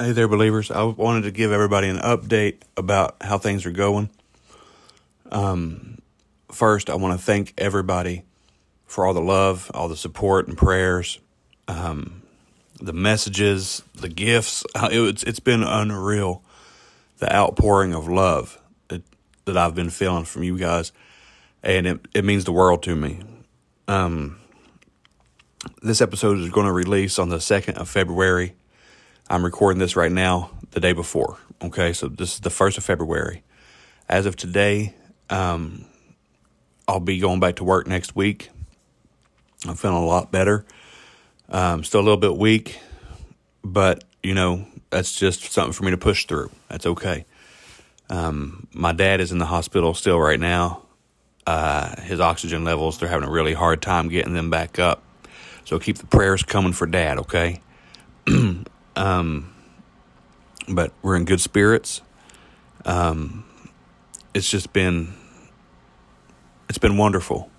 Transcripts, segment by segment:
Hey there, believers. I wanted to give everybody an update about how things are going. Um, first, I want to thank everybody for all the love, all the support and prayers, um, the messages, the gifts. Uh, it, it's it's been unreal, the outpouring of love that, that I've been feeling from you guys, and it it means the world to me. Um, this episode is going to release on the second of February. I'm recording this right now, the day before. Okay, so this is the first of February. As of today, um, I'll be going back to work next week. I'm feeling a lot better. Um, still a little bit weak, but you know that's just something for me to push through. That's okay. Um, my dad is in the hospital still right now. Uh, his oxygen levels, they're having a really hard time getting them back up. So keep the prayers coming for dad, okay? Um, but we're in good spirits. Um, it's just been it's been wonderful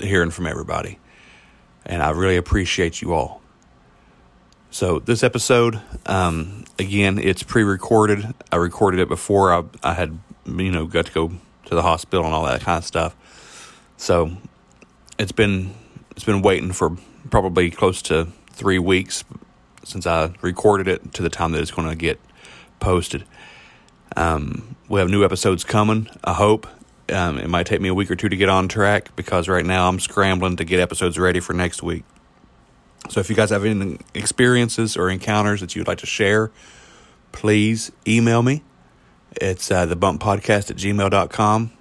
hearing from everybody, and I really appreciate you all. So this episode, um, again, it's pre-recorded. I recorded it before I, I had you know got to go to the hospital and all that kind of stuff. So it's been it's been waiting for probably close to three weeks since I recorded it to the time that it's going to get posted. Um, we have new episodes coming, I hope. Um, it might take me a week or two to get on track because right now I'm scrambling to get episodes ready for next week. So if you guys have any experiences or encounters that you'd like to share, please email me. It's uh, the bump podcast at gmail.com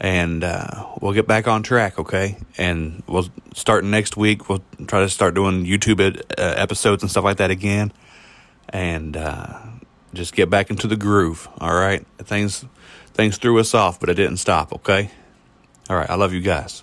and uh, we'll get back on track, okay? And we'll start next week. We'll try to start doing YouTube ed- uh, episodes and stuff like that again, and uh, just get back into the groove. All right, things things threw us off, but it didn't stop. Okay, all right. I love you guys.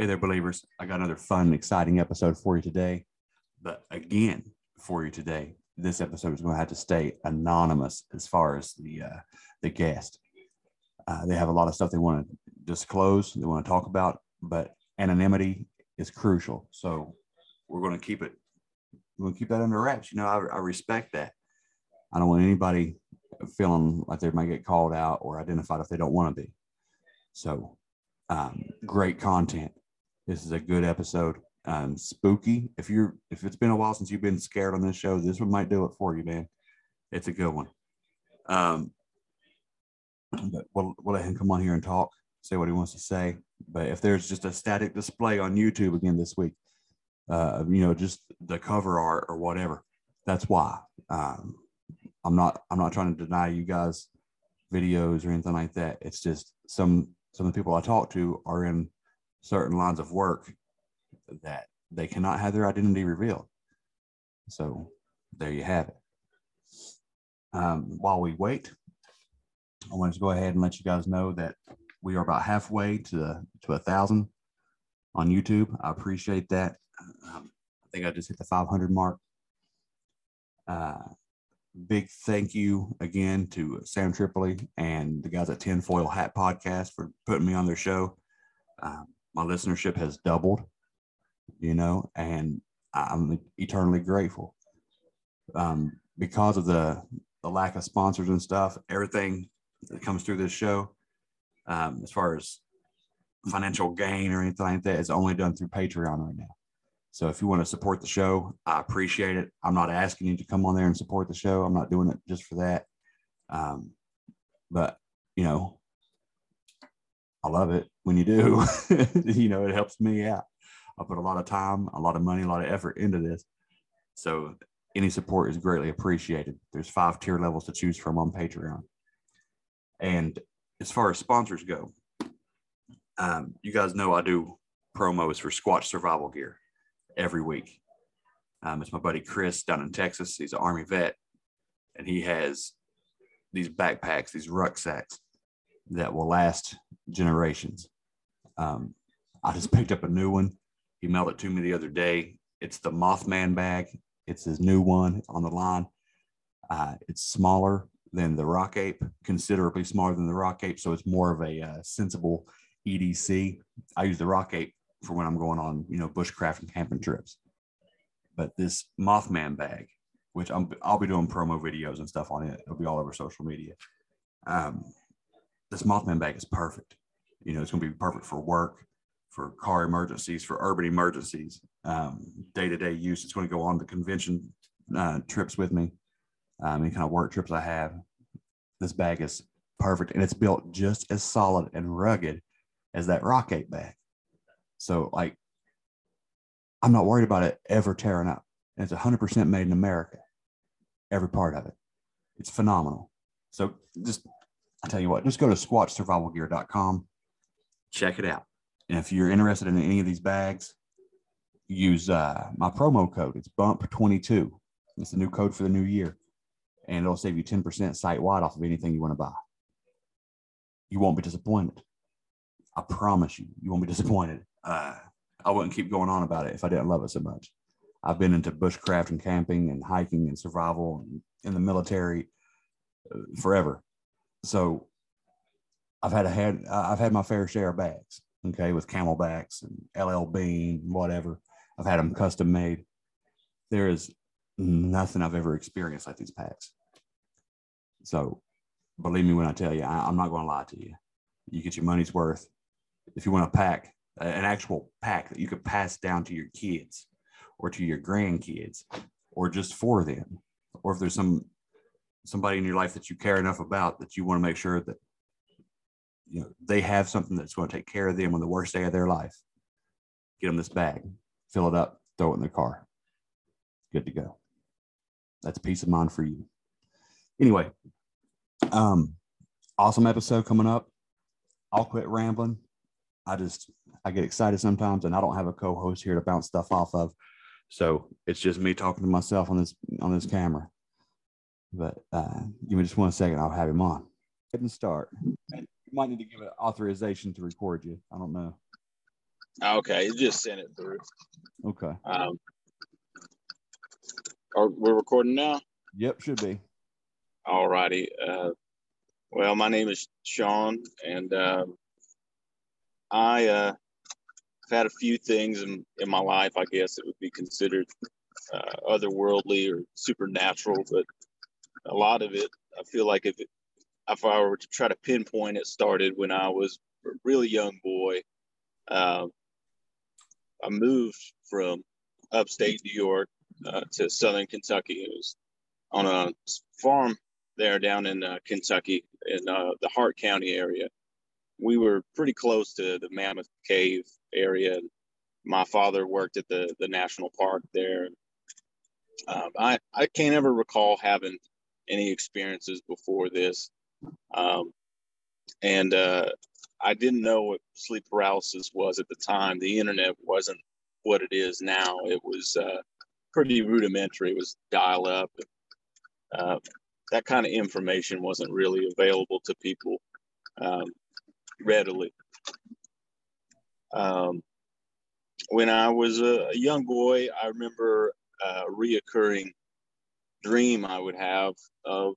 Hey there, believers. I got another fun, exciting episode for you today. But again, for you today, this episode is going to have to stay anonymous as far as the uh, the guest. Uh, they have a lot of stuff they want to disclose, they want to talk about, but anonymity is crucial. So we're going to keep it. We're going to keep that under wraps. You know, I, I respect that. I don't want anybody feeling like they might get called out or identified if they don't want to be. So, um, great content. This is a good episode. Um, spooky. If you're if it's been a while since you've been scared on this show, this one might do it for you, man. It's a good one. Um, but we'll, we'll let him come on here and talk, say what he wants to say. But if there's just a static display on YouTube again this week, uh, you know, just the cover art or whatever, that's why. Um, I'm not I'm not trying to deny you guys videos or anything like that. It's just some some of the people I talk to are in certain lines of work that they cannot have their identity revealed. So there you have it. Um, while we wait, I wanted to go ahead and let you guys know that we are about halfway to to a thousand on YouTube. I appreciate that. Um, think I just hit the 500 mark. Uh, big thank you again to Sam Tripoli and the guys at Tinfoil Hat Podcast for putting me on their show. Um, my listenership has doubled, you know, and I'm eternally grateful. Um, because of the the lack of sponsors and stuff, everything that comes through this show, um, as far as financial gain or anything like that, is only done through Patreon right now. So if you want to support the show, I appreciate it. I'm not asking you to come on there and support the show. I'm not doing it just for that. Um, but you know, I love it when you do. you know, it helps me out. I put a lot of time, a lot of money, a lot of effort into this. So any support is greatly appreciated. There's five tier levels to choose from on Patreon. And as far as sponsors go, um, you guys know I do promos for Squatch Survival Gear every week. Um, it's my buddy Chris down in Texas. He's an Army vet, and he has these backpacks, these rucksacks that will last generations. Um, I just picked up a new one. He mailed it to me the other day. It's the Mothman bag. It's his new one on the line. Uh, it's smaller than the Rock Ape, considerably smaller than the Rock Ape. So it's more of a uh, sensible EDC. I use the Rock Ape for when I'm going on, you know, bushcraft and camping trips. But this Mothman bag, which I'm, I'll be doing promo videos and stuff on it. It'll be all over social media. Um, this Mothman bag is perfect. You know, it's going to be perfect for work, for car emergencies, for urban emergencies, day to day use. It's going to go on the convention uh, trips with me, um, any kind of work trips I have. This bag is perfect and it's built just as solid and rugged as that Rock Ape bag. So like, I'm not worried about it ever tearing up. And it's 100% made in America, every part of it. It's phenomenal. So just, I tell you what, just go to squatchsurvivalgear.com, check it out. And if you're interested in any of these bags, use uh, my promo code. It's BUMP22. It's the new code for the new year. And it'll save you 10% site wide off of anything you want to buy. You won't be disappointed. I promise you, you won't be disappointed uh, I wouldn't keep going on about it if I didn't love it so much. I've been into bushcraft and camping and hiking and survival and in the military uh, forever. So I've had a had I've had my fair share of bags, okay, with CamelBaks and LL Bean, whatever. I've had them custom made. There is nothing I've ever experienced like these packs. So believe me when I tell you, I, I'm not going to lie to you. You get your money's worth. If you want a pack, an actual pack that you could pass down to your kids or to your grandkids or just for them or if there's some somebody in your life that you care enough about that you want to make sure that you know they have something that's going to take care of them on the worst day of their life. Get them this bag fill it up throw it in their car. Good to go. That's peace of mind for you. Anyway um awesome episode coming up. I'll quit rambling. I just I get excited sometimes, and I don't have a co-host here to bounce stuff off of, so it's just me talking to myself on this on this camera. But uh, give me just one second, I'll have him on. Go ahead and start. You might need to give it authorization to record you. I don't know. Okay, you just send it through. Okay. Um, are we recording now? Yep, should be. All righty. Uh, well, my name is Shaun, and um, I uh, have had a few things in, in my life, I guess it would be considered uh, otherworldly or supernatural, but a lot of it, I feel like if if I were to try to pinpoint, it started when I was a really young boy. Uh, I moved from upstate New York uh, to southern Kentucky. It was on a farm there down in uh, Kentucky in uh, the Hart County area we were pretty close to the Mammoth Cave area. My father worked at the the national park there. Um, I I can't ever recall having any experiences before this, um, and uh, I didn't know what sleep paralysis was at the time. The internet wasn't what it is now. It was uh, pretty rudimentary. It was dial up. Uh, that kind of information wasn't really available to people. Um, readily. Um, when I was a, young boy, I remember a reoccurring dream I would have of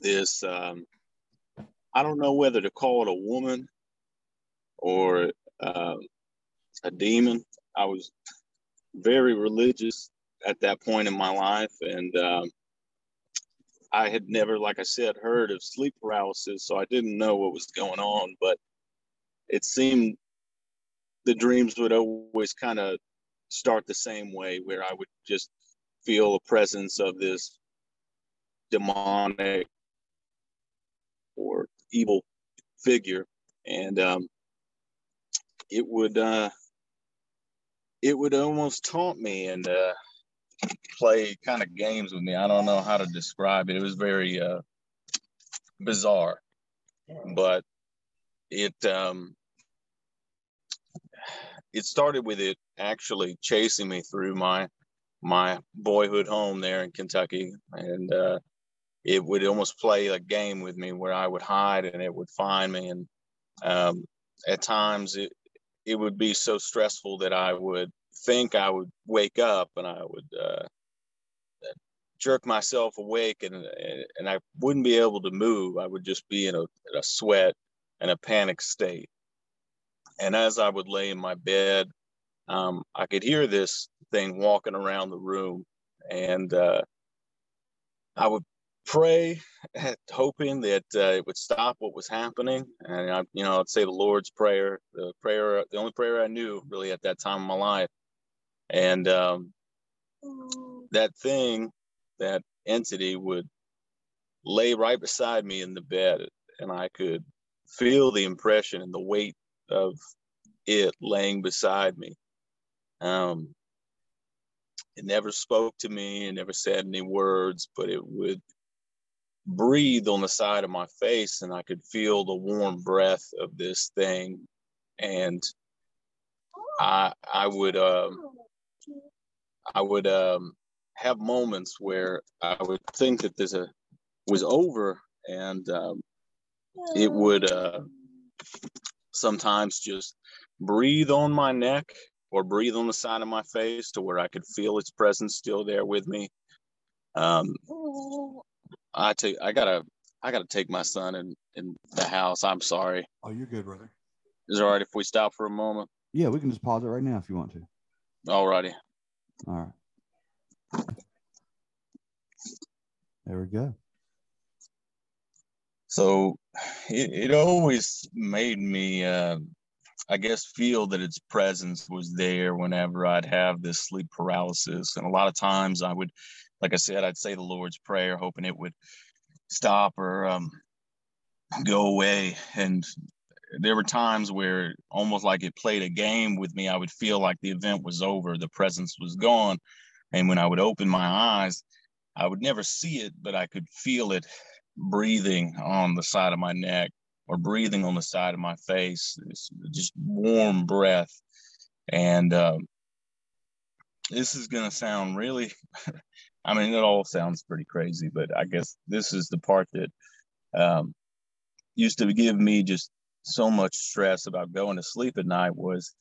this. Um, I don't know whether to call it a woman or uh, a demon. I was very religious at that point in my life, and um, I had never, like I said, heard of sleep paralysis, so I didn't know what was going on. But it seemed the dreams would always kind of start the same way, where I would just feel a presence of this demonic or evil figure, and um, it would uh, it would almost taunt me and uh, play kind of games with me. I don't know how to describe it. It was very uh, bizarre, but it um, it started with it actually chasing me through my my boyhood home there in Kentucky, and uh, it would almost play a game with me where I would hide and it would find me, and um, at times it it would be so stressful that I would think I would wake up and I would uh, jerk myself awake and and I wouldn't be able to move. I would just be in a, in a sweat and a panic state. And as I would lay in my bed, um, I could hear this thing walking around the room, and uh, I would pray, hoping that uh, it would stop what was happening. And I, you know, I'd say the Lord's prayer, the prayer, the only prayer I knew really at that time in my life. And um, that thing that entity would lay right beside me in the bed and I could feel the impression and the weight of it laying beside me. Um, it never spoke to me, it never said any words, but it would breathe on the side of my face and I could feel the warm breath of this thing. And I I would um I would um have moments where I would think that this uh, was over, and um, it would uh, sometimes just breathe on my neck or breathe on the side of my face to where I could feel its presence still there with me. Um, I take I gotta I gotta take my son in in the house. I'm sorry. Oh, you're good, brother. Is it all right if we stop for a moment? Yeah, we can just pause it right now if you want to. All righty. All right. There we go. So it, it always made me, uh, I guess, feel that its presence was there whenever I'd have this sleep paralysis. And a lot of times I would, like I said, I'd say the Lord's Prayer, hoping it would stop or um, go away. And there were times where almost like it played a game with me. I would feel like the event was over, the presence was gone. And when I would open my eyes, I would never see it, but I could feel it breathing on the side of my neck or breathing on the side of my face. Just warm breath. And um, this is going to sound really, I mean, it all sounds pretty crazy, but I guess this is the part that um, used to give me just so much stress about going to sleep at night was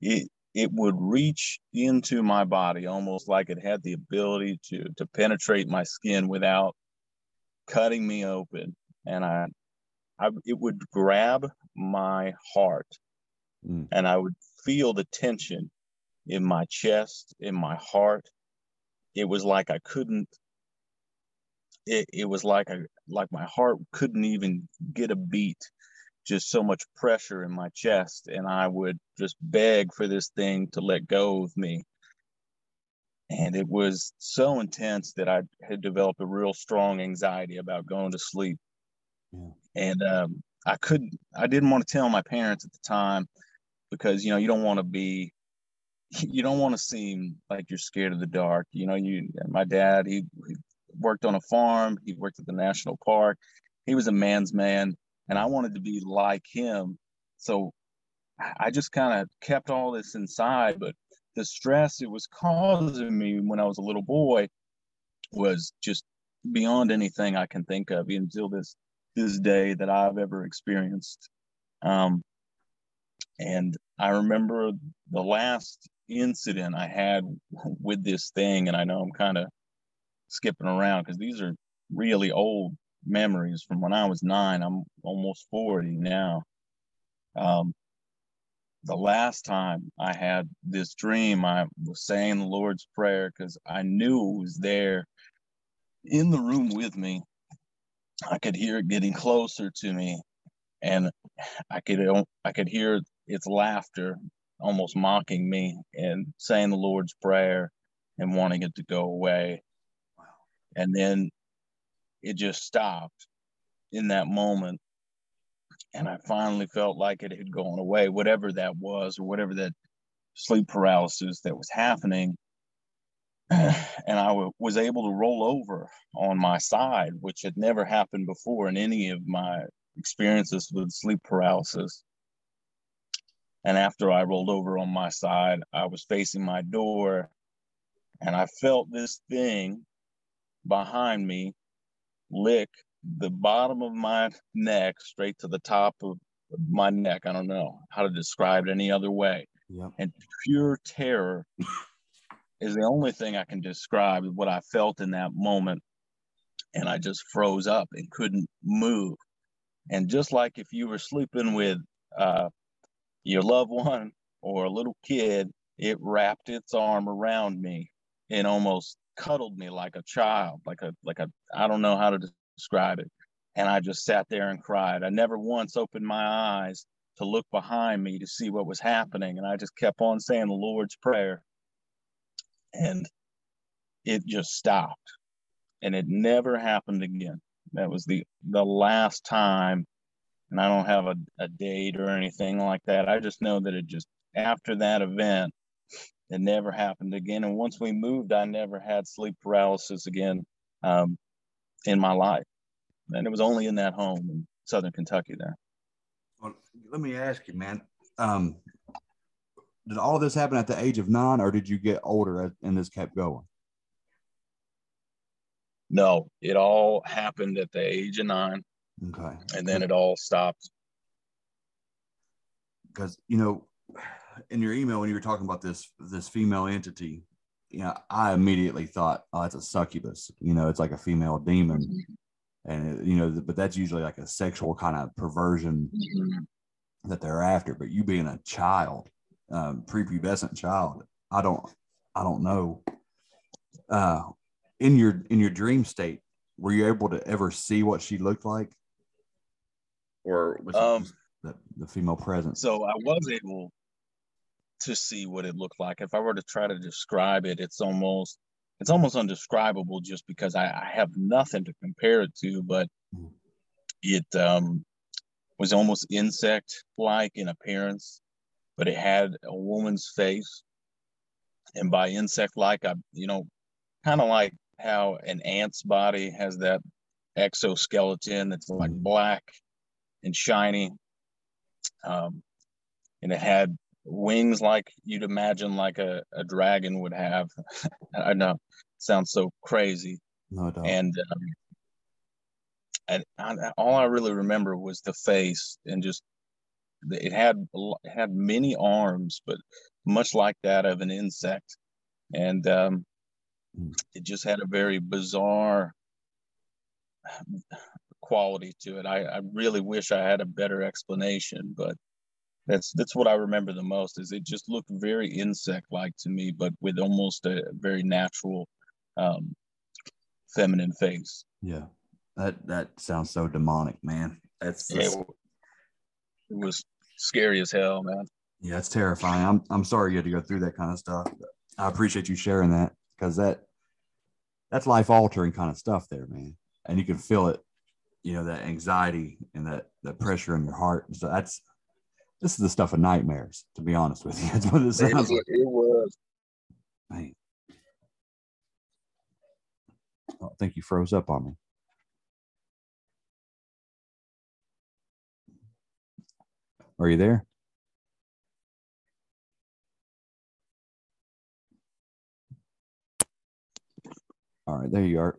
it, it would reach into my body almost like it had the ability to to penetrate my skin without cutting me open and i, I it would grab my heart mm. and i would feel the tension in my chest in my heart it was like i couldn't it, it was like I, like my heart couldn't even get a beat just so much pressure in my chest and I would just beg for this thing to let go of me. And it was so intense that I had developed a real strong anxiety about going to sleep. Yeah. And um, I couldn't, I didn't want to tell my parents at the time because, you know, you don't want to be, you don't want to seem like you're scared of the dark. You know, you, my dad, he, he worked on a farm, he worked at the national park. He was a man's man and I wanted to be like him. So I just kind of kept all this inside, but the stress it was causing me when I was a little boy was just beyond anything I can think of until this this day that I've ever experienced. Um, and I remember the last incident I had with this thing, and I know I'm kind of skipping around because these are really old memories from when I was nine. I'm almost 40 now. Um, the last time I had this dream, I was saying the Lord's Prayer because I knew it was there in the room with me. I could hear it getting closer to me, and I could uh, I could hear its laughter, almost mocking me, and saying the Lord's Prayer and wanting it to go away. Wow. And then it just stopped in that moment and I finally felt like it had gone away, whatever that was, or whatever that sleep paralysis that was happening. And I w- was able to roll over on my side, which had never happened before in any of my experiences with sleep paralysis. And after I rolled over on my side, I was facing my door and I felt this thing behind me lick the bottom of my neck straight to the top of my neck. I don't know how to describe it any other way. Yep. And pure terror is the only thing I can describe what I felt in that moment. And I just froze up and couldn't move. And just like if you were sleeping with uh, your loved one or a little kid, it wrapped its arm around me and almost cuddled me like a child, like a like a I don't know how to describe it. And I just sat there and cried. I never once opened my eyes to look behind me to see what was happening. And I just kept on saying the Lord's Prayer. And it just stopped. And it never happened again. That was the the last time. And I don't have a, a date or anything like that. I just know that it just after that event, it never happened again. And once we moved, I never had sleep paralysis again. Um, in my life. And it was only in that home in Southern Kentucky there. Well, let me ask you, man. Um, did all of this happen at the age of nine, or did you get older and this kept going? No, it all happened at the age of nine. Okay. And then it all stopped. Because, you know, in your email, when you were talking about this this female entity, you know, I immediately thought, oh, it's a succubus. You know, it's like a female demon. Mm-hmm. And, it, you know, but that's usually like a sexual kind of perversion mm-hmm. that they're after. But you being a child, um, prepubescent child, I don't, I don't know. Uh, in your in your dream state, were you able to ever see what she looked like, or was um, the, the female presence? So I was able to see what it looked like. If I were to try to describe it, it's almost it's almost undescribable just because I, I have nothing to compare it to, but mm. it um, was almost insect like in appearance, but it had a woman's face. And by insect like, I, you know, kind of like how an ant's body has that exoskeleton that's like mm. black and shiny. Um, and it had wings like you'd imagine like a, a dragon would have. I know, sounds so crazy. No doubt. And um, and I, all I really remember was the face and just it had it had many arms, but much like that of an insect, and um, mm. it just had a very bizarre quality to it. I, I really wish I had a better explanation, but that's that's what I remember the most. Is it just looked very insect-like to me, but with almost a very natural, um, feminine face. Yeah, that that sounds so demonic, man. That's just... it was scary as hell, man. Yeah, it's terrifying. I'm I'm sorry you had to go through that kind of stuff. I appreciate you sharing that because that that's life altering kind of stuff there, man. And you can feel it, you know, that anxiety and that that pressure in your heart. So that's this is the stuff of nightmares, to be honest with you. That's what it sounds it, like. It was. Man. Oh, I think you froze up on me. Are you there? All right, there you are.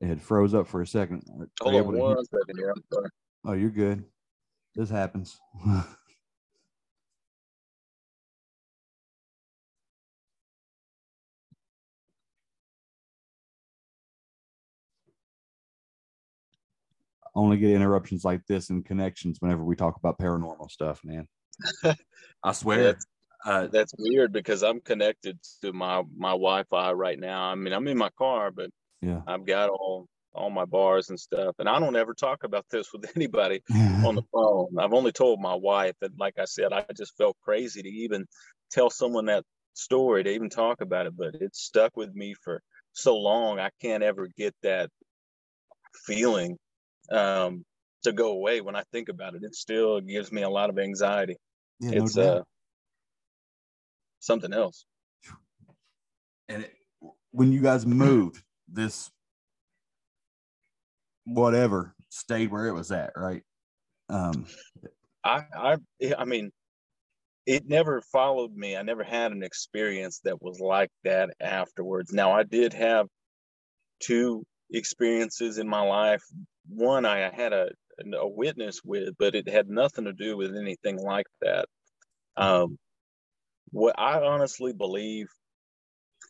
It had froze up for a second. Hold on one second here. I'm sorry. Oh, you're good. This happens. only get interruptions like this and connections whenever we talk about paranormal stuff, man. I swear. That's- Uh, That's weird because I'm connected to my my Wi-Fi right now. I mean, I'm in my car, but yeah. I've got all all my bars and stuff, and I don't ever talk about this with anybody on the phone. I've only told my wife, and like I said, I just felt crazy to even tell someone that story, to even talk about it. But it's stuck with me for so long. I can't ever get that feeling um, to go away when I think about it. It still gives me a lot of anxiety. yeah, it's doubt. uh, something else. and it, when you guys moved, this whatever stayed where it was at, right? Um, I, I, I mean, it never followed me. I never had an experience that was like that afterwards. Now, I did have two experiences in my life. One I had a, a witness with, but it had nothing to do with anything like that. Um, what I honestly believe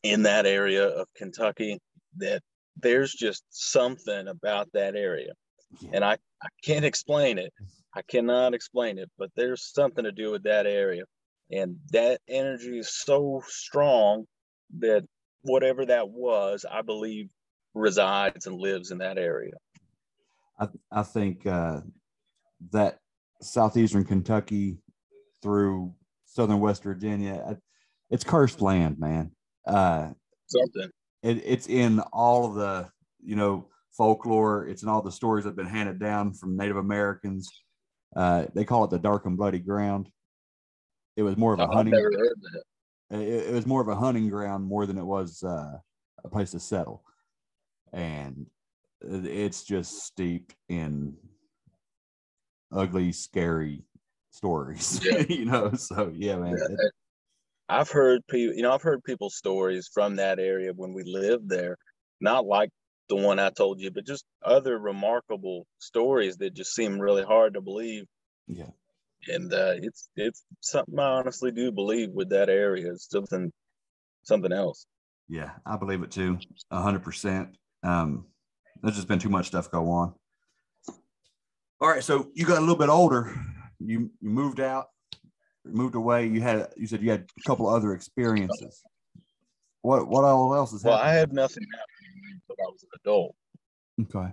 in that area of Kentucky that there's just something about that area and I, I can't explain it. I cannot explain it, but there's something to do with that area. And that energy is so strong that whatever that was, I believe resides and lives in that area. I, I think uh, that southeastern Kentucky through southern West Virginia, it's cursed land, man. Uh, Something. it, it's in all of the you know folklore it's in all the stories that have been handed down from native americans uh, they call it the dark and bloody ground it was more of a I've hunting never heard that. it, it was more of a hunting ground more than it was uh, a place to settle and it's just steeped in ugly scary stories Yeah. you know so yeah man Yeah, I've heard people, you know, I've heard people's stories from that area when we lived there, not like the one I told you, but just other remarkable stories that just seem really hard to believe. yeah And uh, it's it's something I honestly do believe with that area. It's something something else. Yeah, I believe it too. A hundred percent. Um, there's just been too much stuff go on. All right, so you got a little bit older. You you moved out, moved away. You had you said you had a couple other experiences. What what all else is Well, I had nothing happen to me until I was an adult. okay.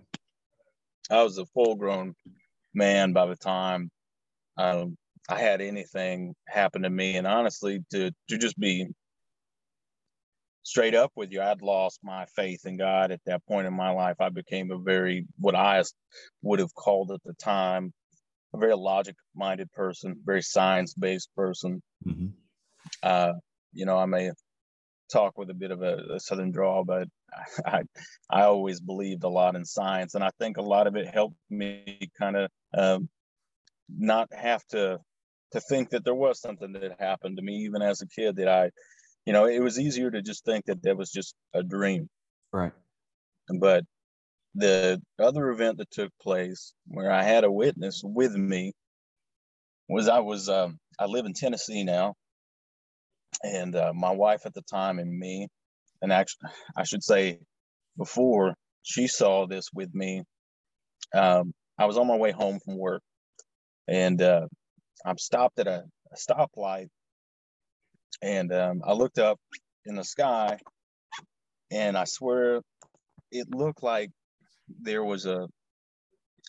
I was a full grown man by the time um, I had anything happen to me. And honestly, to to just be straight up with you, I'd lost my faith in God at that point in my life. I became a very what I would have called at the time a very logic minded person, very science based person. hmm Uh, you know, I may talk with a bit of a, a southern drawl, but I, I always believed a lot in science, and I think a lot of it helped me kind of um, not have to to think that there was something that happened to me, even as a kid. That I, you know, it was easier to just think that that was just a dream. Right. But the other event that took place where I had a witness with me was I was um, I live in Tennessee now, and uh, my wife at the time and me, and actually I should say before she saw this with me, um, I was on my way home from work, and uh, I'm stopped at a, a stoplight, and um, I looked up in the sky, and I swear it looked like there was a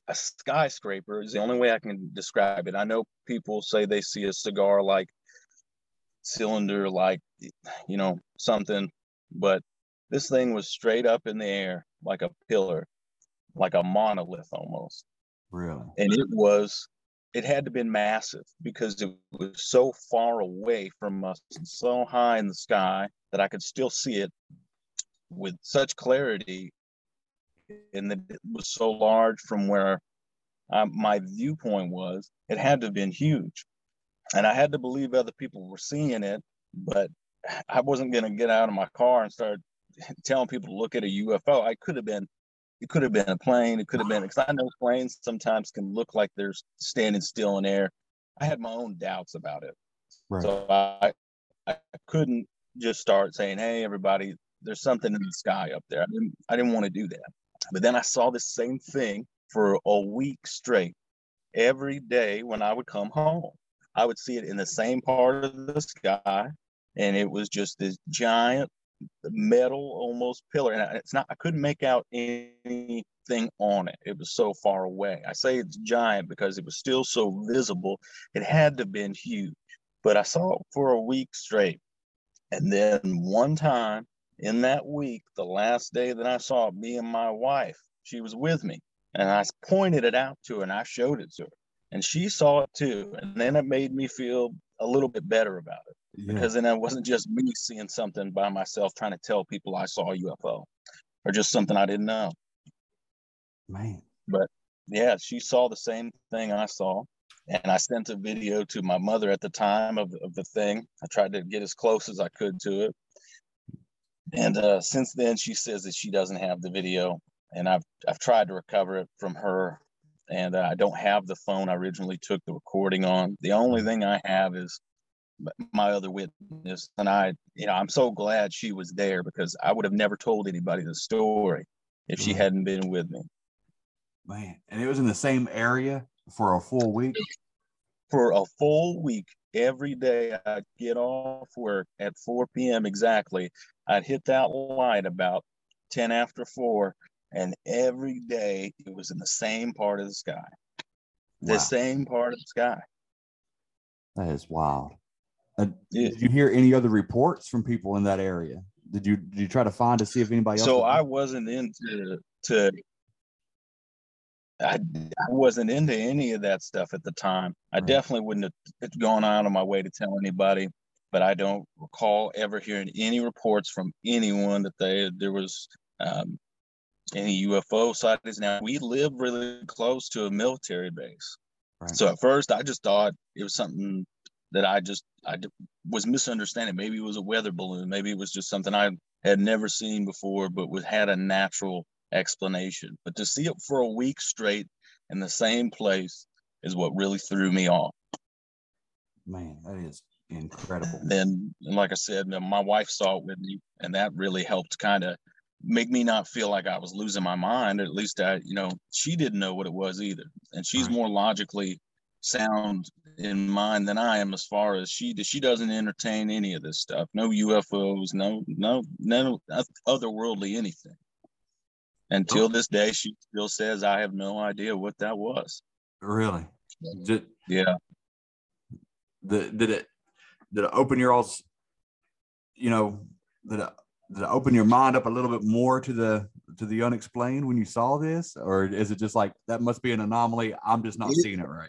a skyscraper is the only way I can describe it. I know people say they see a cigar like cylinder like you know something, but this thing was straight up in the air like a pillar, like a monolith almost. Really. And it was it had to been massive because it was so far away from us and so high in the sky that I could still see it with such clarity and that it was so large from where uh, my viewpoint was, it had to have been huge. And I had to believe other people were seeing it, but I wasn't going to get out of my car and start telling people to look at a UFO. I could have been, it could have been a plane. It could have been, because I know planes sometimes can look like they're standing still in air. I had my own doubts about it. Right. So I, I couldn't just start saying, "Hey, everybody, there's something in the sky up there." I didn't, I didn't want to do that. But then I saw this same thing for a week straight. Every day when I would come home, I would see it in the same part of the sky, and it was just this giant metal almost pillar and it's not i couldn't make out anything on it. It was so far away. I say it's giant because it was still so visible. It had to have been huge. But i saw it for a week straight. And then one time in that week the last day that i saw it me and my wife she was with me. And i pointed it out to her and i showed it to her. And she saw it too. And then it made me feel a little bit better about it yeah. because then it wasn't just me seeing something by myself trying to tell people I saw a UFO or just something I didn't know. Man. But yeah, she saw the same thing I saw. And I sent a video to my mother at the time of, of the thing. I tried to get as close as I could to it. And uh, since then, she says that she doesn't have the video. And I've, I've tried to recover it from her. And uh, I don't have the phone I originally took the recording on. The only thing I have is my other witness and i you know i'm so glad she was there because i would have never told anybody the story if she hadn't been with me. Man and it was in the same area for a full week? For a full week every day i'd get off work at 4 p.m exactly i'd hit that light about 10 after 4 and every day it was in the same part of the sky. The same part of the sky. That is wild uh, did you hear any other reports from people in that area? Did you did you try to find to see if anybody else? So I wasn't into to. I, I wasn't into any of that stuff at the time. I right. definitely wouldn't have gone out of my way to tell anybody, but I don't recall ever hearing any reports from anyone that they there was um, any UFO sightings. Now we live really close to a military base, right. so at first I just thought it was something that I just I was misunderstanding. Maybe it was a weather balloon. Maybe it was just something I had never seen before, but was had a natural explanation. But to see it for a week straight in the same place is what really threw me off. Man, that is incredible. And then, like I said, my wife saw it with me, and that really helped kind of make me not feel like I was losing my mind. At least I, you know, she didn't know what it was either, and she's right. more logically sound in mind than I am as far as she she doesn't entertain any of this stuff. No UFOs, no no no otherworldly anything. Until this day, she still says I have no idea what that was. Really? Did, yeah. The, did it did it open your all's you know did it, did it open your mind up a little bit more to the to the unexplained when you saw this or is it just like that must be an anomaly i'm just not it, seeing it right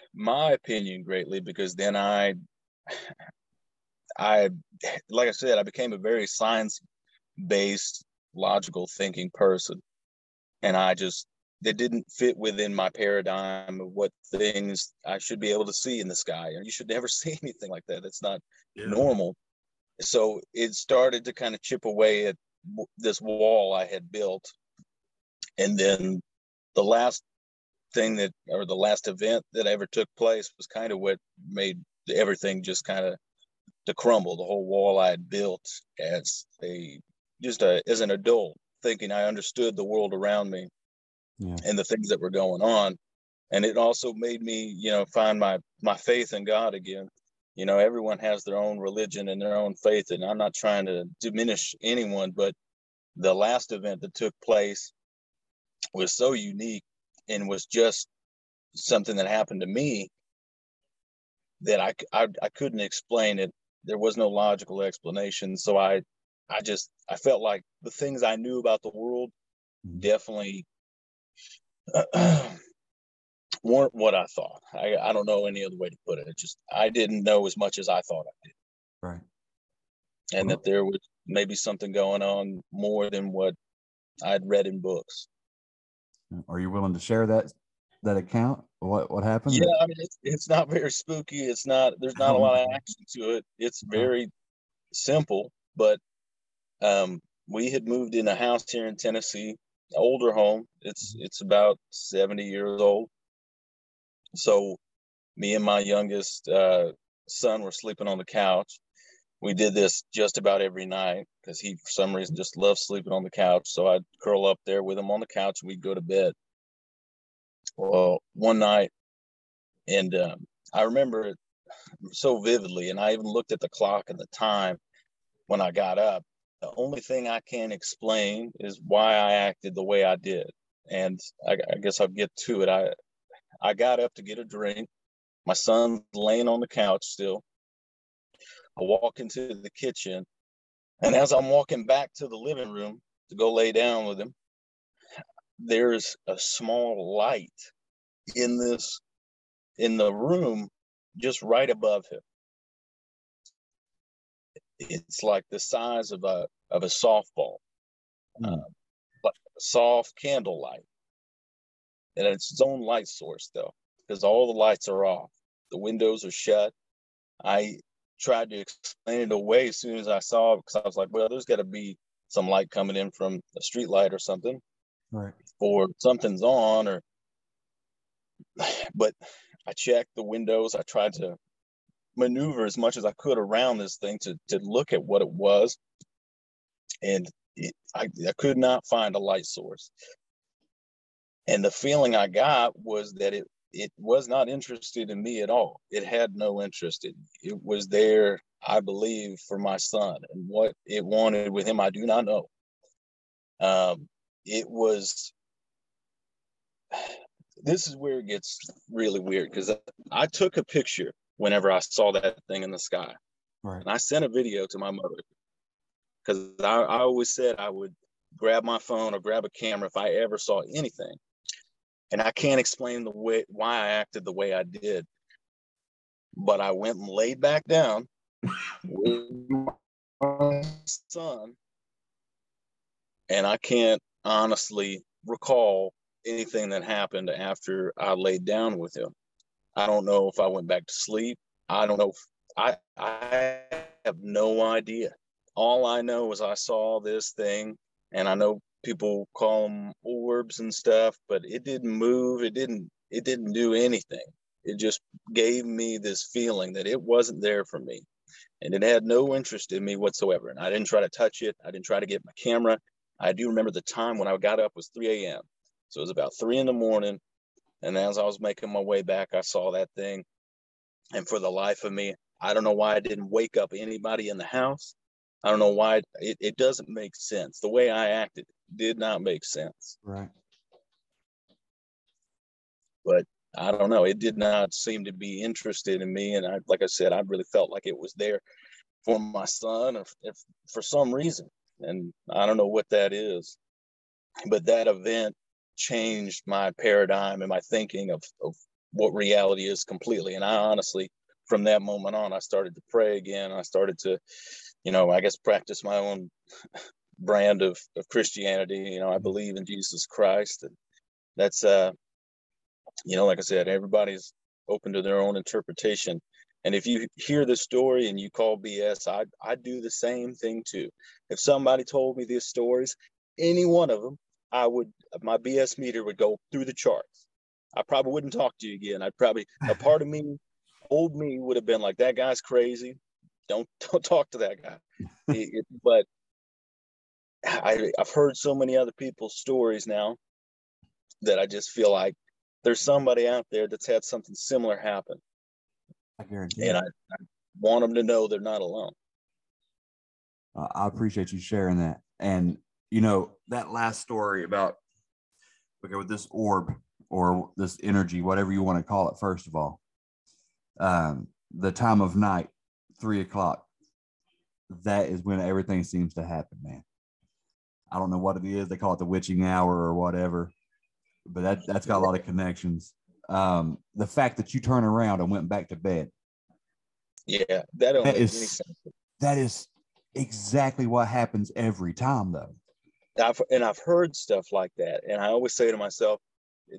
my opinion greatly because then I, I, like I said, I became a very science based, logical thinking person. And I just, that didn't fit within my paradigm of what things I should be able to see in the sky. And you should never see anything like that. That's not yeah. normal. So it started to kind of chip away at this wall I had built. And then the last thing that, or the last event that ever took place, was kind of what made everything just kind of to crumble. The whole wall I had built as a just a, as an adult, thinking I understood the world around me yeah. and the things that were going on, and it also made me, you know, find my my faith in God again. You know, everyone has their own religion and their own faith, and I'm not trying to diminish anyone, but the last event that took place was so unique and was just something that happened to me that I, I, I couldn't explain it. There was no logical explanation. So I, I just, I felt like the things I knew about the world mm-hmm. definitely weren't what I thought. I, I don't know any other way to put it. it. Just, I didn't know as much as I thought I did. Right. And well, that there was maybe something going on more than what I'd read in books. Are you willing to share that that account? What what happened? Yeah, I mean it's, it's not very spooky. It's not there's not a lot of action to it. It's very simple, but um, we had moved in a house here in Tennessee, older home. It's mm-hmm. it's about 70 years old. So me and my youngest uh, son were sleeping on the couch. We did this just about every night because he, for some reason, just loves sleeping on the couch. So I'd curl up there with him on the couch and we'd go to bed. Well, one night, and um, I remember it so vividly, and I even looked at the clock and the time when I got up. The only thing I can explain is why I acted the way I did, and I, I guess I'll get to it. I I got up to get a drink. My son's laying on the couch still. I walk into the kitchen, and as I'm walking back to the living room to go lay down with him, there's a small light in this in the room just right above him. It's like the size of a of a softball mm. uh, but soft candlelight. And it's its own light source though because all the lights are off. The windows are shut. I tried to explain it away as soon as i saw it because i was like well there's got to be some light coming in from a street light or something right or something's on or but I checked the windows. I tried to maneuver as much as I could around this thing to to look at what it was, and it, I, I could not find a light source. And the feeling I got was that it it was not interested in me at all. It had no interest in me. It was there, I believe, for my son, and what it wanted with him, I do not know. Um, it was this is where it gets really weird because I took a picture whenever I saw that thing in the sky. Right. And I sent a video to my mother because I, I always said I would grab my phone or grab a camera if I ever saw anything. And I can't explain the way why I acted the way I did. But I went and laid back down with my son. And I can't honestly recall anything that happened after I laid down with him. I don't know if I went back to sleep. I don't know. If, I I have no idea. All I know is I saw this thing, and I know people call them orbs and stuff, but it didn't move. It didn't. It didn't do anything. It just gave me this feeling that it wasn't there for me, and it had no interest in me whatsoever. And I didn't try to touch it. I didn't try to get my camera. I do remember the time when I got up was 3 a.m. So it was about three in the morning. And as I was making my way back, I saw that thing. And for the life of me, I don't know why I didn't wake up anybody in the house. I don't know why it, it doesn't make sense. The way I acted did not make sense. Right. But I don't know. It did not seem to be interested in me. And I, like I said, I really felt like it was there for my son if, if for some reason. And I don't know what that is. But that event changed my paradigm and my thinking of, of what reality is completely. And I honestly, from that moment on, I started to pray again. I started to, you know, I guess practice my own brand of, of Christianity. You know, I believe in Jesus Christ. And that's, uh, you know, like I said, everybody's open to their own interpretation. And if you hear the story and you call BS, I I do the same thing too. If somebody told me these stories, any one of them, I would my BS meter would go through the charts. I probably wouldn't talk to you again. I'd probably a part of me, old me, would have been like, that guy's crazy. Don't don't talk to that guy. It- it- but I, I've heard so many other people's stories now that I just feel like there's somebody out there that's had something similar happen, I guarantee. and. I, I want them to know they're not alone. Uh, I appreciate you sharing that. And you know that last story about okay with this orb or this energy, whatever you want to call it. First of all, um, the time of night, three o'clock. That is when everything seems to happen, man. I don't know what it is. They call it the witching hour or whatever, but that that's got a lot of connections. Um, the fact that you turn around and went back to bed Yeah, that don't That make any is- sense. that is exactly what happens every time, though. I've and I've heard stuff like that, and I always say to myself,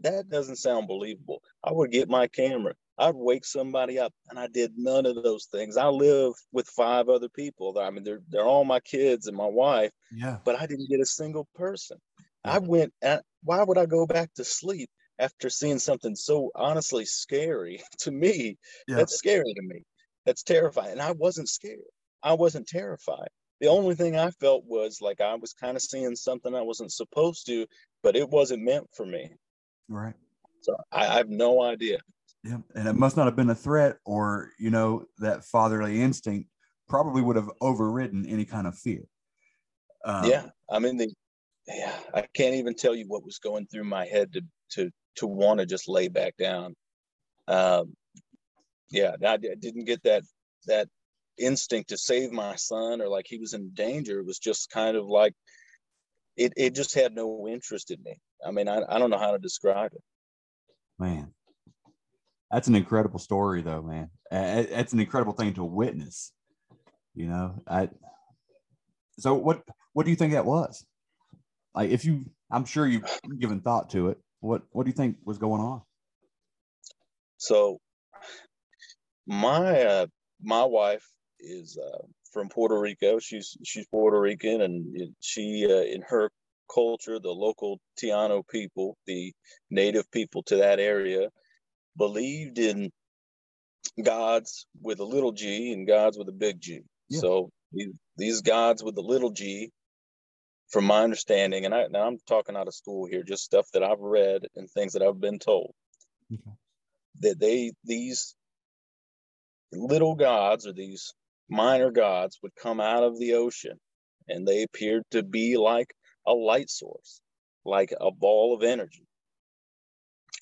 that doesn't sound believable. I would get my camera, I'd wake somebody up, and I did none of those things. I live with five other people. I mean, they're they're all my kids and my wife, Yeah. but I didn't get a single person. I went. At, why would I go back to sleep after seeing something so honestly scary to me? Yeah. That's scary to me. That's terrifying. And I wasn't scared. I wasn't terrified. The only thing I felt was like I was kind of seeing something I wasn't supposed to, but it wasn't meant for me. Right. So I, I have no idea. Yeah. And it must not have been a threat or, you know, that fatherly instinct probably would have overridden any kind of fear. Um, yeah. I mean, the, yeah, I can't even tell you what was going through my head to to to want to just lay back down. Um, yeah, I di- didn't get that that instinct to save my son or like he was in danger. It was just kind of like it. It just had no interest in me. I mean, I, I don't know how to describe it. Man. That's an incredible story, though, man. That's an incredible thing to witness. You know, I. So what what do you think that was? Like, if you, I'm sure you've given thought to it. What what do you think was going on? So my uh, my wife is uh, from Puerto Rico. She's she's Puerto Rican, and she uh, in her culture, the local Taino people, the native people to that area, believed in gods with a little g and gods with a big G. Yeah. So these, these gods with the little g, from my understanding, and I now I'm talking out of school here, just stuff that I've read and things that I've been told Okay. that they these little gods or these minor gods would come out of the ocean and they appeared to be like a light source like a ball of energy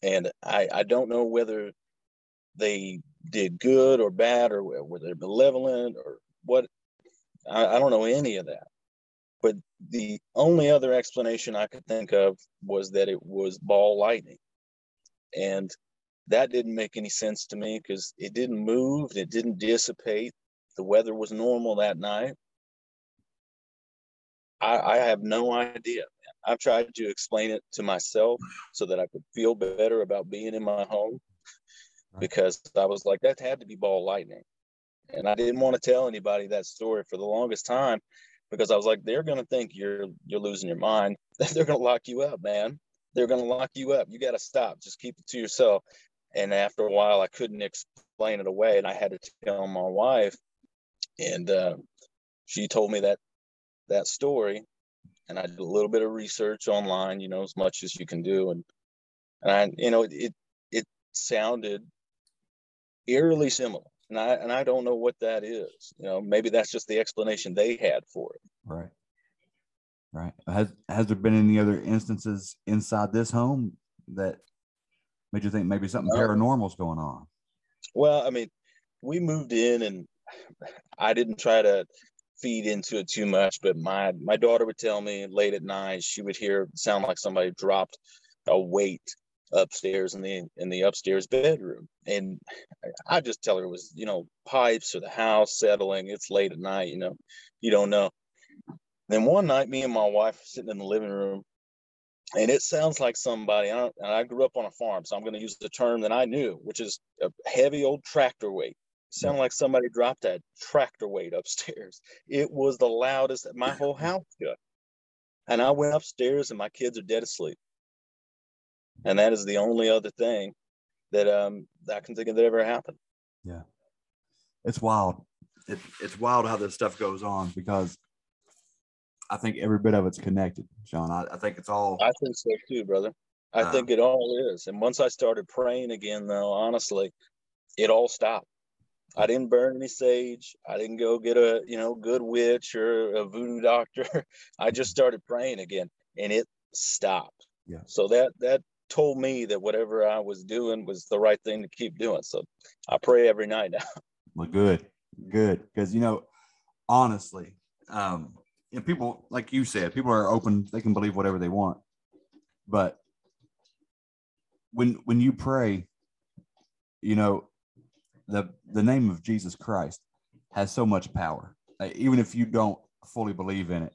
and i i don't know whether they did good or bad or were they malevolent or what I, I don't know any of that but the only other explanation i could think of was that it was ball lightning and that didn't make any sense to me because it didn't move, it didn't dissipate. The weather was normal that night. I, I have no idea. I've tried to explain it to myself so that I could feel better about being in my home because I was like, that had to be ball lightning. And I didn't want to tell anybody that story for the longest time because I was like, they're gonna think you're you're losing your mind. they're gonna lock you up, man. They're gonna lock you up. You gotta stop. Just keep it to yourself and after a while i couldn't explain it away and i had to tell my wife and uh, she told me that that story and i did a little bit of research online you know as much as you can do and and i you know it it, it sounded eerily similar and i and i don't know what that is you know maybe that's just the explanation they had for it Right. Right. Has has there been any other instances inside this home that made you think maybe something No. paranormal's going on? Well, I mean, we moved in and I didn't try to feed into it too much, but my my daughter would tell me late at night she would hear sound like somebody dropped a weight upstairs in the in the upstairs bedroom. And I just tell her it was, you know, pipes or the house settling. It's late at night, you know, you don't know. Then one night, me and my wife were sitting in the living room and it sounds like somebody. I, I grew up on a farm, so I'm going to use the term that I knew, which is a heavy old tractor weight. It sounded like somebody dropped that tractor weight upstairs. It was the loudest. That my whole house shook. And I went upstairs, and my kids are dead asleep. and that is the only other thing that um that I can think of that ever happened. Yeah, it's wild. It, it's wild how this stuff goes on because I think every bit of it's connected, Shaun. I, I think it's all. I think so too, brother. I Uh, think it all is. And once I started praying again, though, honestly, it all stopped. I didn't burn any sage. I didn't go get a you know good witch or a voodoo doctor. I just started praying again, and it stopped. Yeah. So that that told me that whatever I was doing was the right thing to keep doing. So I pray every night now. Well, good, good, because you know, honestly, um, and people like you said, people are open; they can believe whatever they want. But when when you pray, you know, the the name of Jesus Christ has so much power. Like, even if you don't fully believe in it,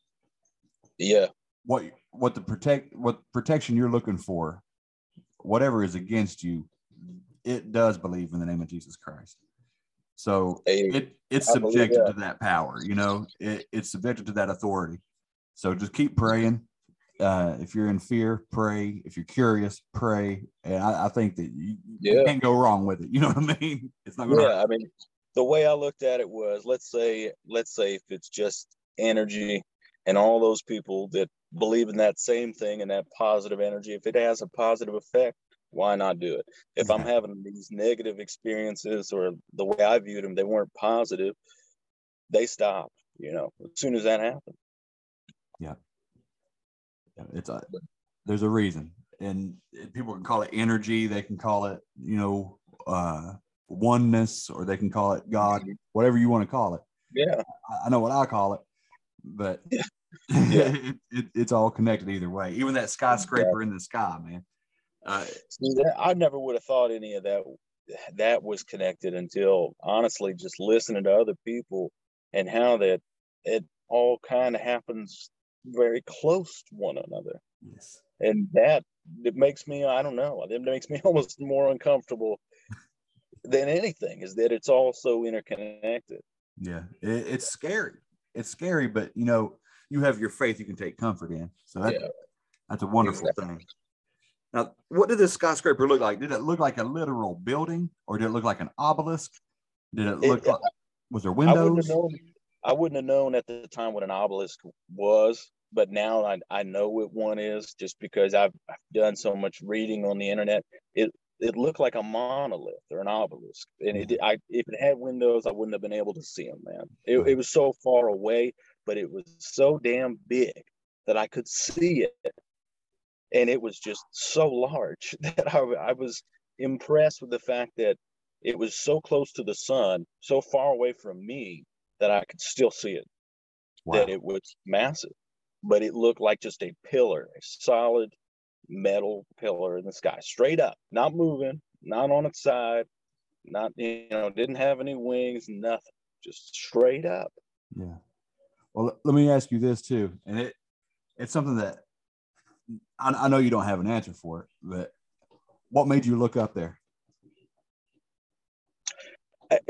Yeah. what what the protect what protection you're looking for, whatever is against you, it does believe in the name of Jesus Christ. So Hey, it it's I subjected that. to that power, you know, it, it's subjected to that authority. So just keep praying. Uh, if you're in fear, pray. If you're curious, pray. And I, I think that you, you can't go wrong with it. You know what I mean? It's not going to yeah i mean the way i looked at it was let's say let's say if it's just energy and all those people that believe in that same thing and that positive energy if it has a positive effect why not do it if i'm having these negative experiences or the way i viewed them they weren't positive they stopped you know as soon as that happened Yeah. Yeah, It's a, there's a reason. And people can call it energy. They can call it, you know, uh, oneness, or they can call it God, whatever you want to call it. yeah I- I know what I call it, but it, it, it's all connected either way. Even that skyscraper in the sky, man. Uh, See, that, I never would have thought any of that that was connected until honestly just listening to other people and how that it all kind of happens very close to one another. yes. And that it makes me I don't know, it makes me almost more uncomfortable than anything is that it's all so interconnected. Yeah. It, it's scary. It's scary, but you know, you have your faith you can take comfort in. So that, Yeah. that's a wonderful thing. Now, what did this skyscraper look like? Did it look like a literal building or did it look like an obelisk? Did it It- look like, was there I wouldn't windows? known. I wouldn't have known at the time what an obelisk was, but now I, I know what one is just because I've, I've done so much reading on the internet. It it looked like a monolith or an obelisk, and it mm-hmm. I if it had windows, I wouldn't have been able to see them. Man, it, mm-hmm. it was so far away, but it was so damn big that I could see it, and it was just so large that I, I was impressed with the fact that it was so close to the sun, so far away from me that I could still see it. That it was massive, but it looked like just a pillar, a solid metal pillar in the sky, straight up, not moving, not on its side, not you know, didn't have any wings, nothing, just straight up. Yeah. Well, let- me ask you this too, and it it's something that I, I know you don't have an answer for it, but what made you look up there?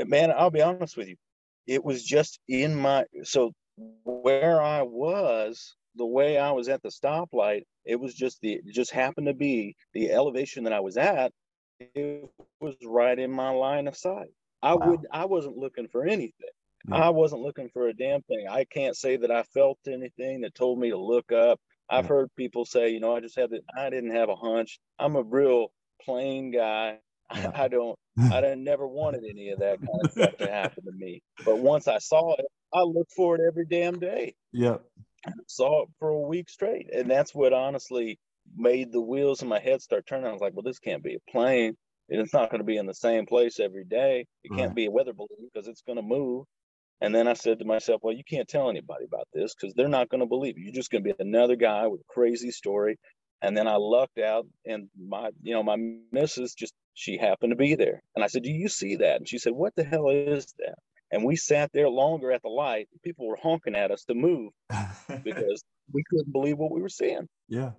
Man, I'll be honest with you. It was just in my so where I was, the way I was at the stoplight, it was just the it just happened to be the elevation that I was at. It was right in my line of sight. I would I wasn't looking for anything. I wasn't looking for a damn thing. I can't say that I felt anything that told me to look up. I've heard people say, you know, I just had that. I didn't have a hunch. I'm a real plain guy. I, I don't. I didn't never wanted any of that kind of stuff to happen to me. But once I saw it, I looked for it every damn day. Yep. Saw it for a week straight, and that's what honestly made the wheels in my head start turning. I was like, well, this can't be a plane. And It's not going to be in the same place every day. It can't Right. be a weather balloon because it's going to move. And then I said to myself, well, you can't tell anybody about this because they're not going to believe you. You're just going to be another guy with a crazy story. And then I lucked out, and my, you know, my missus just she happened to be there, and I said, "Do you see that?" And she said, "What the hell is that?" And we sat there longer at the light. People were honking at us to move because we couldn't believe what we were seeing. Yeah.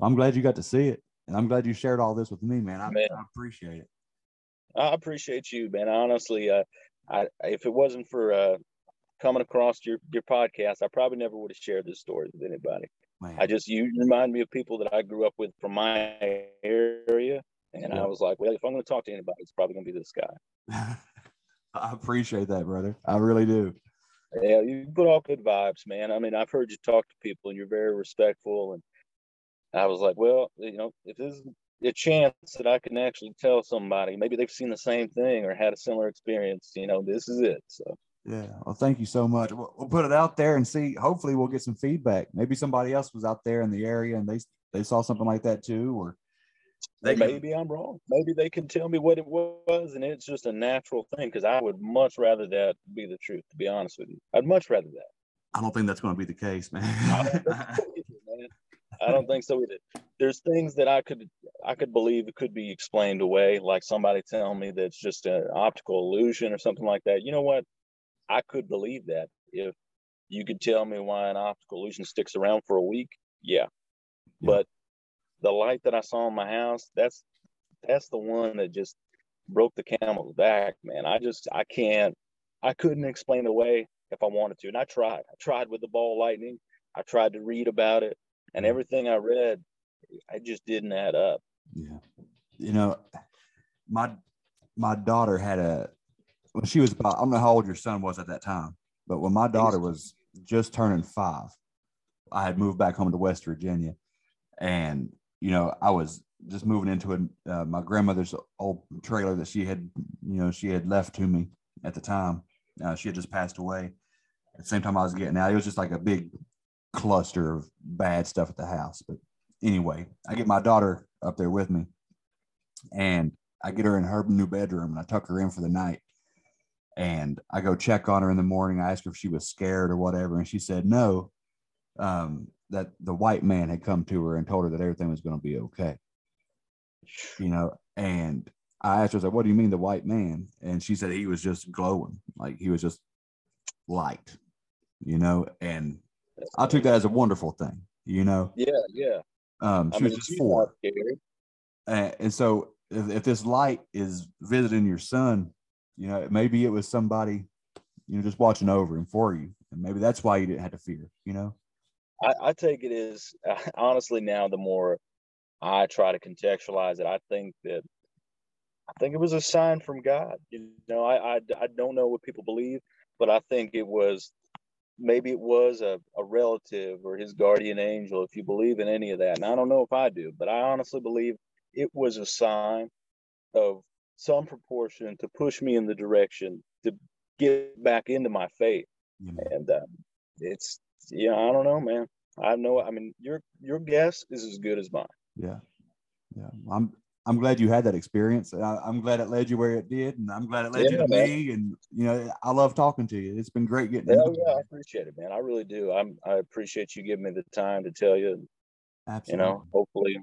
I'm glad you got to see it. And I'm glad you shared all this with me, man. I, Man. I appreciate it. I appreciate you, man. Honestly, uh, I if it wasn't for uh, coming across your your podcast, I probably never would have shared this story with anybody. Man. I just you remind me of people that I grew up with from my area, and Yeah. I was like, well, if I'm going to talk to anybody, it's probably going to be this guy. I appreciate that, brother. I really do. Yeah, you put all good vibes, man. I mean, I've heard you talk to people, and you're very respectful. And I was like, well, you know, if this is a chance that I can actually tell somebody, maybe they've seen the same thing or had a similar experience, you know, this is it. So Yeah. Well, thank you so much. We'll, we'll put it out there and see. Hopefully, we'll get some feedback. Maybe somebody else was out there in the area and they they saw something like that too, or They can- maybe I'm wrong. Maybe they can tell me what it was, and it's just a natural thing. Because I would much rather that be the truth. To be honest with you, I'd much rather that. I don't think that's going to be the case, man. I don't think so either. There's things that I could I could believe it could be explained away, like somebody telling me that's just an optical illusion or something like that. You know what? I could believe that if you could tell me why an optical illusion sticks around for a week. Yeah, but the light that I saw in my house, that's that's the one that just broke the camel's back, man. I just I can't I couldn't explain away if I wanted to. And I tried. I tried with the ball lightning. I tried to read about it and everything I read, I just didn't add up. Yeah. You know, my my daughter had a when she was about I don't know how old your son was at that time, but when my daughter was just turning five, I had moved back home to West Virginia, and you know I was just moving into a, uh, my grandmother's old trailer that she had you know she had left to me at the time. Uh, she had just passed away. At the same time I was getting out, it was just like a big cluster of bad stuff at the house. But anyway, I get my daughter up there with me and I get her in her new bedroom and I tuck her in for the night. And I go check on her in the morning. I ask her if she was scared or whatever. And she said no, um, that the white man had come to her and told her that everything was going to be okay. You know, and I asked her, I was like, what do you mean the white man? And she said he was just glowing, like he was just light, you know, and I took that as a wonderful thing, you know. Yeah, yeah. Um, I she was mean, just four. Uh, and so if, if this light is visiting your son, you know, maybe it was somebody, you know, just watching over him for you. And maybe that's why you didn't have to fear, you know? I, I take it as honestly now the more I try to contextualize it, I think that I think it was a sign from God. You know, I I, I don't know what people believe, but I think it was maybe it was a, a relative or his guardian angel, if you believe in any of that. And I don't know if I do, but I honestly believe it was a sign of some proportion to push me in the direction to get back into my faith. And um, it's yeah, I don't know, man. I know. I mean, your your guess is as good as mine. Yeah. Yeah. I'm, I'm glad you had that experience. I, I'm glad it led you where it did. And I'm glad it led you to man. me. And, you know, I love talking to you. It's been great getting Yeah, yeah, I appreciate it, man. I really do. I'm I appreciate you giving me the time to tell you. Absolutely. You know, hopefully,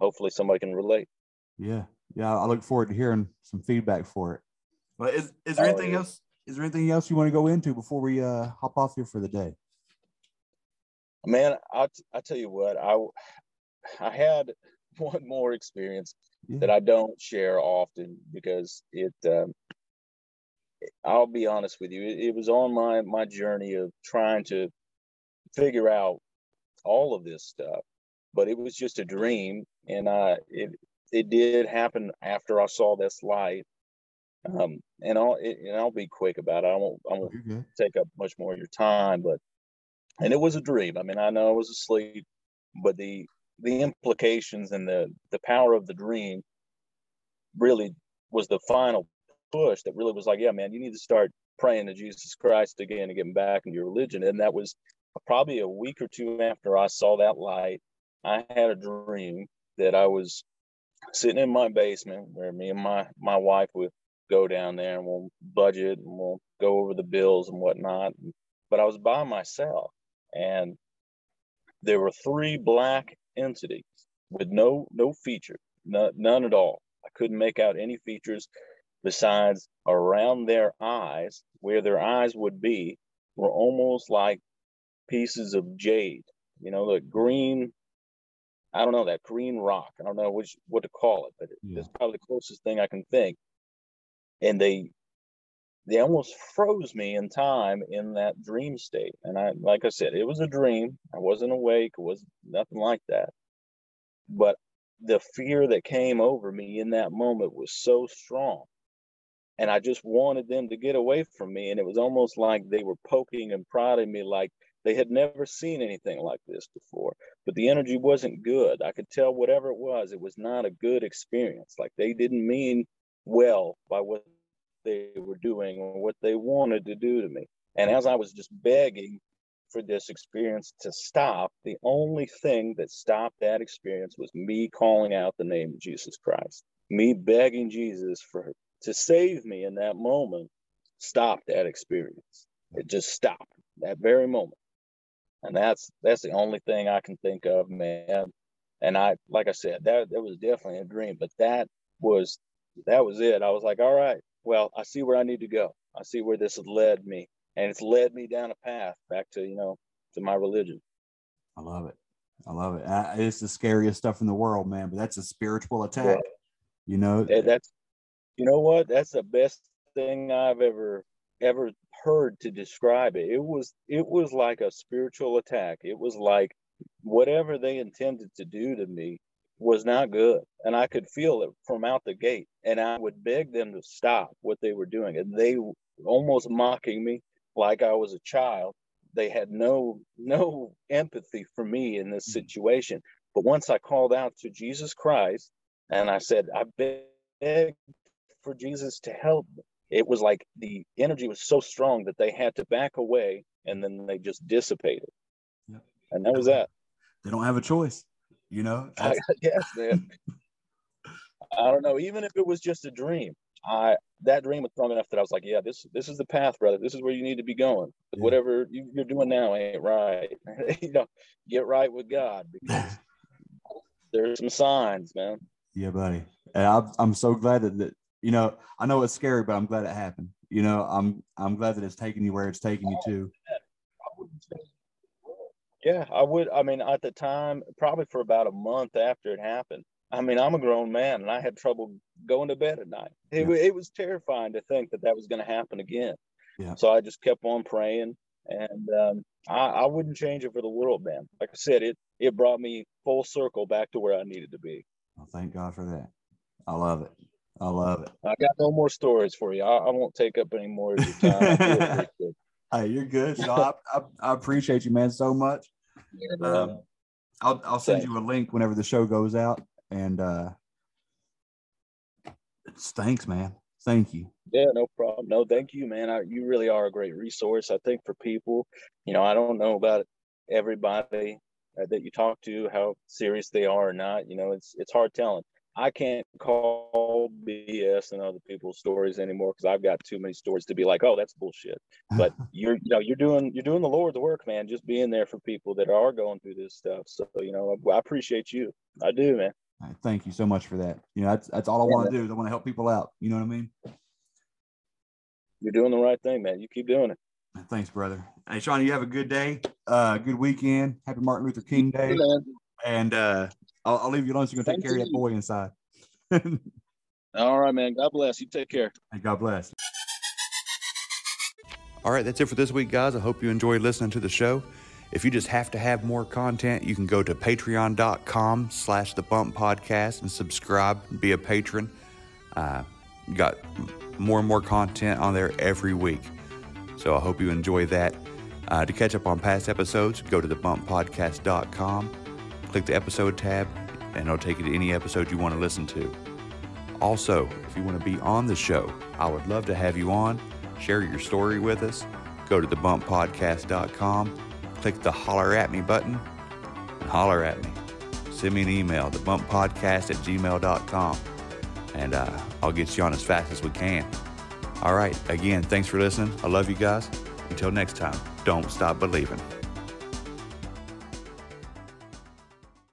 hopefully somebody can relate. Yeah. Yeah. I look forward to hearing some feedback for it. Well, is, is there Oh, anything yeah. else? Is there anything else you want to go into before we uh, hop off here for the day? Man, I I tell you what, I I had one more experience that I don't share often because it. Um, I'll be honest with you, it, it was on my my journey of trying to figure out all of this stuff, but it was just a dream, and I it it did happen after I saw this light. Um, and I'll it, and I'll be quick about it. I won't I won't take up much more of your time, but and it was a dream. I mean, I know I was asleep, but the the implications and the the power of the dream really was the final push that really was like, yeah, man, you need to start praying to Jesus Christ again and getting back into your religion. And that was probably a week or two after I saw that light. I had a dream that I was sitting in my basement where me and my my wife would go down there and we'll budget and we'll go over the bills and whatnot. But I was by myself and there were three black entities with no no feature, no, none at all. I couldn't make out any features besides around their eyes, where their eyes would be, were almost like pieces of jade. You know, the green. I don't know that green rock. I don't know which what to call it, but Yeah. it's probably the closest thing I can think. And they they almost froze me in time in that dream state. And I, like I said, it was a dream. I wasn't awake. It was nothing like that. But the fear that came over me in that moment was so strong. And I just wanted them to get away from me. And it was almost like they were poking and prodding me like they had never seen anything like this before. But the energy wasn't good. I could tell whatever it was, it was not a good experience. Like they didn't mean well by what they were doing or what they wanted to do to me. And as I was just begging for this experience to stop, the only thing that stopped that experience was me calling out the name of Jesus Christ. Me begging Jesus for to save me in that moment stopped that experience. It just stopped that very moment. And that's that's the only thing I can think of, man. And I like I said, that that was definitely a dream, but that was that was it. I was like, all right, well, I see where I need to go. I see where this has led me. And it's led me down a path back to, you know, to my religion. I love it. I love it. It's the scariest stuff in the world, man, but that's a spiritual attack. Yeah. You know, eh, that's, you know what? That's the best thing I've ever, ever heard to describe it. It was, it was like a spiritual attack. It was like whatever they intended to do to me was not good. And I could feel it from out the gate. And I would beg them to stop what they were doing. And they almost mocking me like I was a child. They had no no empathy for me in this mm-hmm. situation. But once I called out to Jesus Christ and I said, I beg for Jesus to help it was like the energy was so strong that they had to back away and then they just dissipated. Yep. And that was that. They don't have a choice. You know? I, yes, man. I don't know. Even if it was just a dream, I that dream was strong enough that I was like, yeah, this this is the path, brother. This is where you need to be going. Yeah. Whatever you, are doing now ain't right. you know, get right with God because there's some signs, man. Yeah, buddy. And I'm I'm so glad that, that you know I know it's scary, but I'm glad it happened. You know, I'm I'm glad that it's taking you where it's taking you to. Yeah, I would. I mean, at the time, probably for about a month after it happened. I mean, I'm a grown man, and I had trouble going to bed at night. It, yeah. it was terrifying to think that that was going to happen again. Yeah. So I just kept on praying, and um, I, I wouldn't change it for the world, man. Like I said, it it brought me full circle back to where I needed to be. Well, thank God for that. I love it. I love it. I got no more stories for you. I, I won't take up any more of your time. Hey, you're good. So I, I, I, appreciate you, man, so much. Um, I'll I'll send you a link whenever the show goes out, and uh, thanks, man. Thank you. Yeah, no problem. No, thank you, man. I, you really are a great resource. I think for people, you know, I don't know about everybody uh, that you talk to, how serious they are or not. You know, it's it's hard telling. I can't call BS and other people's stories anymore because I've got too many stories to be like, oh, that's bullshit. But you're, you know, you're doing you're doing the Lord's work, man. Just being there for people that are going through this stuff. So, you know, I, appreciate you. I do, man. Thank you so much for that. You know, that's that's all I want to do is I want to help people out. You know what I mean? You're doing the right thing, man. You keep doing it. Thanks, brother. Hey, Shaun, you have a good day. Uh, good weekend. Happy Martin Luther King Day. and uh, I'll, I'll leave you alone so you can take care of that boy inside. All right, man. God bless. You take care. Hey, God bless. All right, that's it for this week, guys. I hope you enjoyed listening to the show. If you just have to have more content, you can go to patreon.com slash the bump podcast and subscribe and be a patron. Uh, got more and more content on there every week. So I hope you enjoy that. Uh, to catch up on past episodes, go to thebumppodcast.com click the episode tab, and it'll take you to any episode you want to listen to. Also, if you want to be on the show, I would love to have you on. Share your story with us. Go to thebumppodcast.com, click the holler at me button, and holler at me. Send me an email, thebumppodcast at gmail.com, and uh, I'll get you on as fast as we can. All right, again, thanks for listening. I love you guys. Until next time, don't stop believing.